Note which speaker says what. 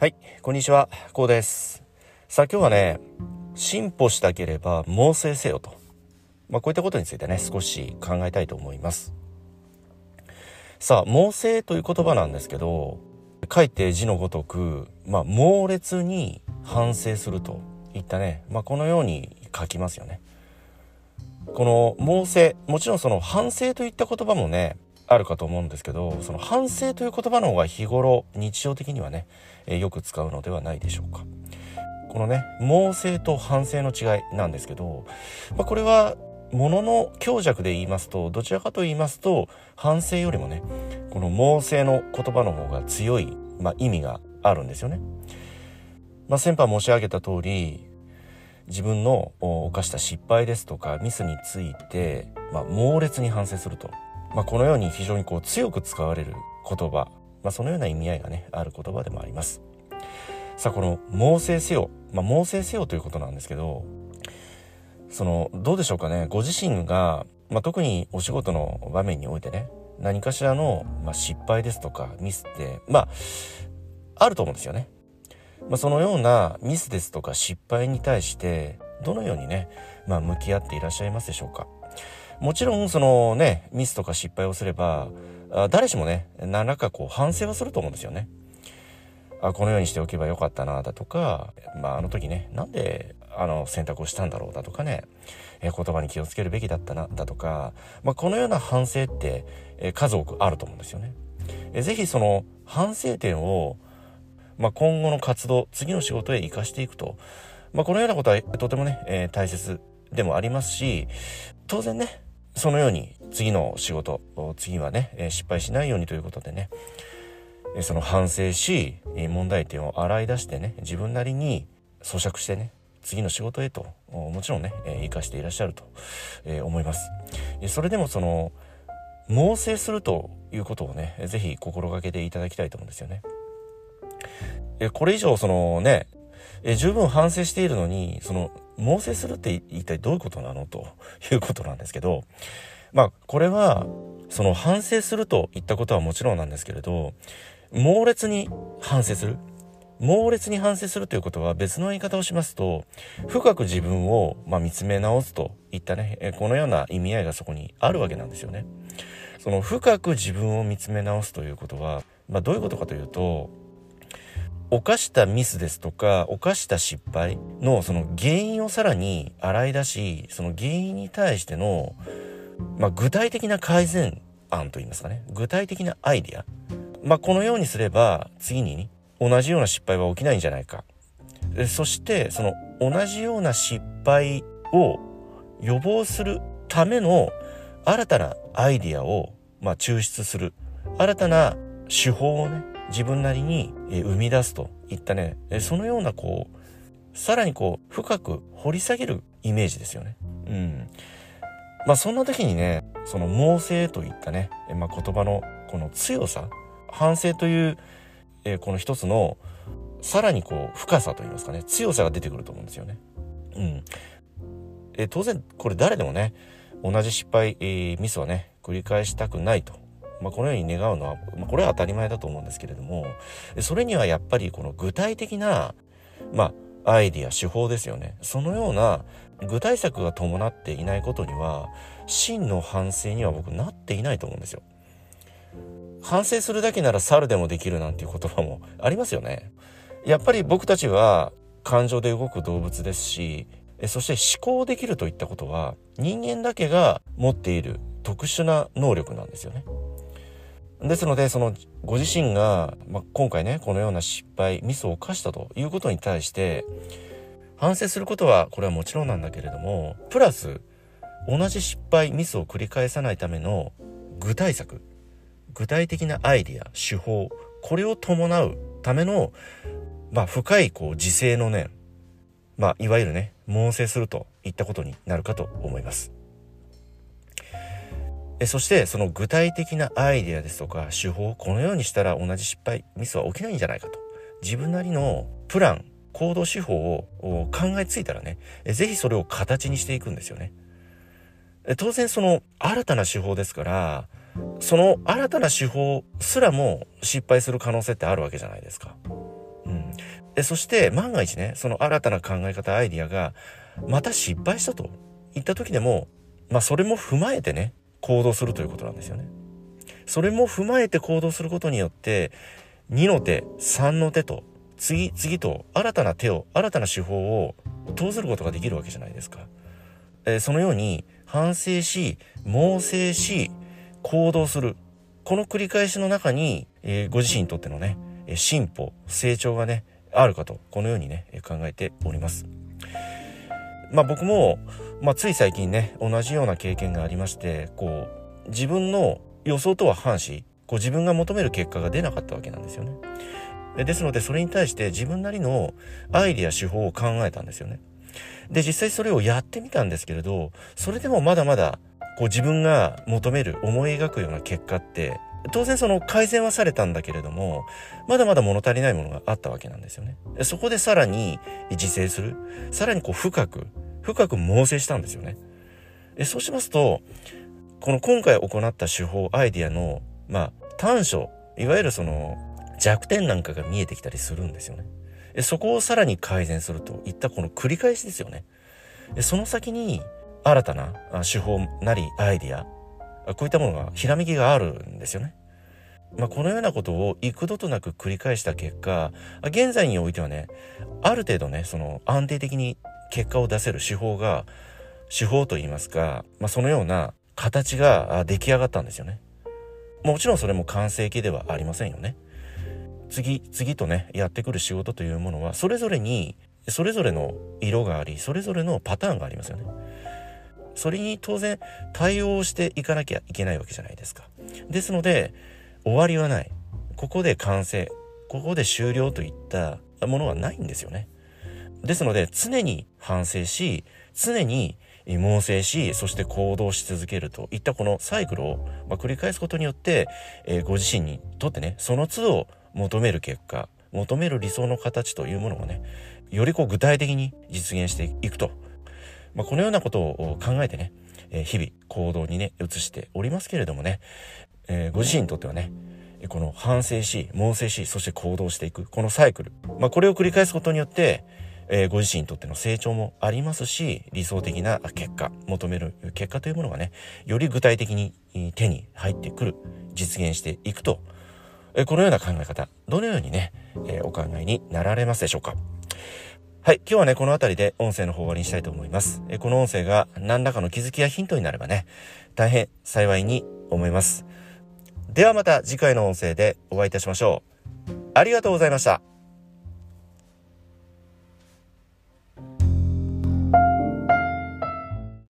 Speaker 1: はい、こんにちは、こうです。さあ今日はね、進歩したければ猛省せよと。まあこういったことについてね、少し考えたいと思います。さあ、猛省という言葉なんですけど、書いて字のごとく、まあ猛烈に反省するといったね、まあこのように書きますよね。この猛省、もちろんその反省といった言葉もね、あるかと思うんですけどその反省という言葉の方が日頃日常的にはね、えよく使うのではないでしょうか。このね猛省と反省の違いなんですけど、まあ、これはものの強弱で言いますとどちらかと言いますと反省よりもねこの猛省の言葉の方が強い、まあ、意味があるんですよね、まあ、先般申し上げた通り自分の犯した失敗ですとかミスについて、まあ、猛烈に反省すると。まあ、このように非常にこう強く使われる言葉、まあ、そのような意味合いがねある言葉でもあります。さあこの猛省せよ、まあ、猛省せよということなんですけどそのどうでしょうかね。ご自身が、まあ、特にお仕事の場面においてね何かしらの、まあ、失敗ですとかミスってまああると思うんですよね、まあ、そのようなミスですとか失敗に対してどのようにね、まあ、向き合っていらっしゃいますでしょうか。もちろんそのねミスとか失敗をすれば誰しもね何らかこう反省はすると思うんですよね。あこのようにしておけばよかったなだとか、まあ、あの時ねなんであの選択をしたんだろうだとかね、え言葉に気をつけるべきだったなだとか、まあ、このような反省って、え数多くあると思うんですよね。えぜひその反省点を、まあ、今後の活動次の仕事へ生かしていくと、まあ、このようなことはとてもね、え大切でもありますし当然ねそのように次の仕事次はねえ失敗しないようにということでねえその反省しえ問題点を洗い出してね自分なりに咀嚼してね次の仕事へともちろんねえ生かしていらっしゃるとえ思います。それでもその猛省するということをねぜひ心がけていただきたいと思うんですよね。これ以上そのねえ十分反省しているのにその猛省するって一体どういうことなの？ということなんですけどまあこれはその反省するといったことはもちろんなんですけれど猛烈に反省する？猛烈に反省するということは別の言い方をしますと深く自分を、まあ、見つめ直すといったねこのような意味合いがそこにあるわけなんですよね。その深く自分を見つめ直すということは、まあ、どういうことかというと犯したミスですとか犯した失敗のその原因をさらに洗い出しその原因に対しての、まあ、具体的な改善案といいますかね具体的なアイディア、まあ、このようにすれば次にね同じような失敗は起きないんじゃないか。そしてその同じような失敗を予防するための新たなアイディアを、まあ、抽出する。新たな手法をね自分なりにえー生み出すといったねえーそのようなこうさらにこう深く掘り下げるイメージですよね。うん。まあそんな時にねその猛省といったね、えーまあ、言葉のこの強さ反省という、えーこの一つのさらにこう深さといいますかね強さが出てくると思うんですよね。うん。えー当然これ誰でもね同じ失敗、えーミスはね繰り返したくないとまあ、このように願うのは、まあ、これは当たり前だと思うんですけれどもそれにはやっぱりこの具体的な、まあ、アイディア手法ですよねそのような具体策が伴っていないことには真の反省には僕なっていないと思うんですよ。反省するだけなら猿でもできるなんていう言葉もありますよね。やっぱり僕たちは感情で動く動物ですしそして思考できるといったことは人間だけが持っている特殊な能力なんですよね。ですのでそのご自身が、まあ、今回ねこのような失敗ミスを犯したということに対して反省することはこれはもちろんなんだけれどもプラス同じ失敗ミスを繰り返さないための具体策具体的なアイディア手法これを伴うための、まあ、深いこう自制の念まあいわゆるね猛省するといったことになるかと思います。そしてその具体的なアイデアですとか手法をこのようにしたら同じ失敗ミスは起きないんじゃないかと。自分なりのプラン行動手法を考えついたらねぜひそれを形にしていくんですよね。当然その新たな手法ですからその新たな手法すらも失敗する可能性ってあるわけじゃないですか。うん。そして万が一ね、その新たな考え方、アイディアが、また失敗したと言った時でも、まあそれも踏まえてね、行動するということなんですよね。それも踏まえて行動することによって、2の手、3の手と、次、次と新たな手を、新たな手法を投ずることができるわけじゃないですか。えー、そのように反省し、猛省し、行動する。この繰り返しの中に、えー、ご自身にとってのね、進歩、成長がね、あるかと、このようにね、考えております。まあ僕も、まあつい最近ね、同じような経験がありまして、こう、自分の予想とは反し、こう自分が求める結果が出なかったわけなんですよね。ですので、それに対して自分なりのアイディア、手法を考えたんですよね。で、実際それをやってみたんですけれど、それでもまだまだ、こう自分が求める、思い描くような結果って、当然その改善はされたんだけれども、まだまだ物足りないものがあったわけなんですよね。そこでさらに自制する。さらにこう深く、深く猛省したんですよね。そうしますと、この今回行った手法、アイディアの、まあ、短所、いわゆるその弱点なんかが見えてきたりするんですよね。そこをさらに改善するといったこの繰り返しですよね。その先に新たな手法なりアイディア、こういったものが、ひらめきがあるんですよね。まあ、このようなことを幾度となく繰り返した結果、現在においてはね、ある程度ね、その安定的に結果を出せる手法が、手法といいますか、まあ、そのような形が出来上がったんですよね。もちろんそれも完成形ではありませんよね。次、次とね、やってくる仕事というものは、それぞれに、それぞれの色があり、それぞれのパターンがありますよね。それに当然対応していかなきゃいけないわけじゃないですか。ですので、終わりはない。ここで完成。ここで終了といったものはないんですよね。ですので、常に反省し、常に猛省し、そして行動し続けるといったこのサイクルを、ま繰り返すことによって、え、ご自身にとってね、その都度求める結果、求める理想の形というものをね、よりこう具体的に実現していくと。まあ、このようなことを考えてね、え、日々行動にね、移しておりますけれどもね、えー、ご自身にとってはね、この反省し、猛省し、そして行動していく、このサイクル。まあ、これを繰り返すことによって、えー、ご自身にとっての成長もありますし、理想的な結果、求める結果というものがね、より具体的に手に入ってくる、実現していくと、えー、このような考え方、どのようにね、えー、お考えになられますでしょうか？はい。今日はね、この辺りで音声の方終わりにしたいと思います。えこの音声が何らかの気づきやヒントになればね、大変幸いに思います。ではまた次回の音声でお会いいたしましょう。ありがとうございました。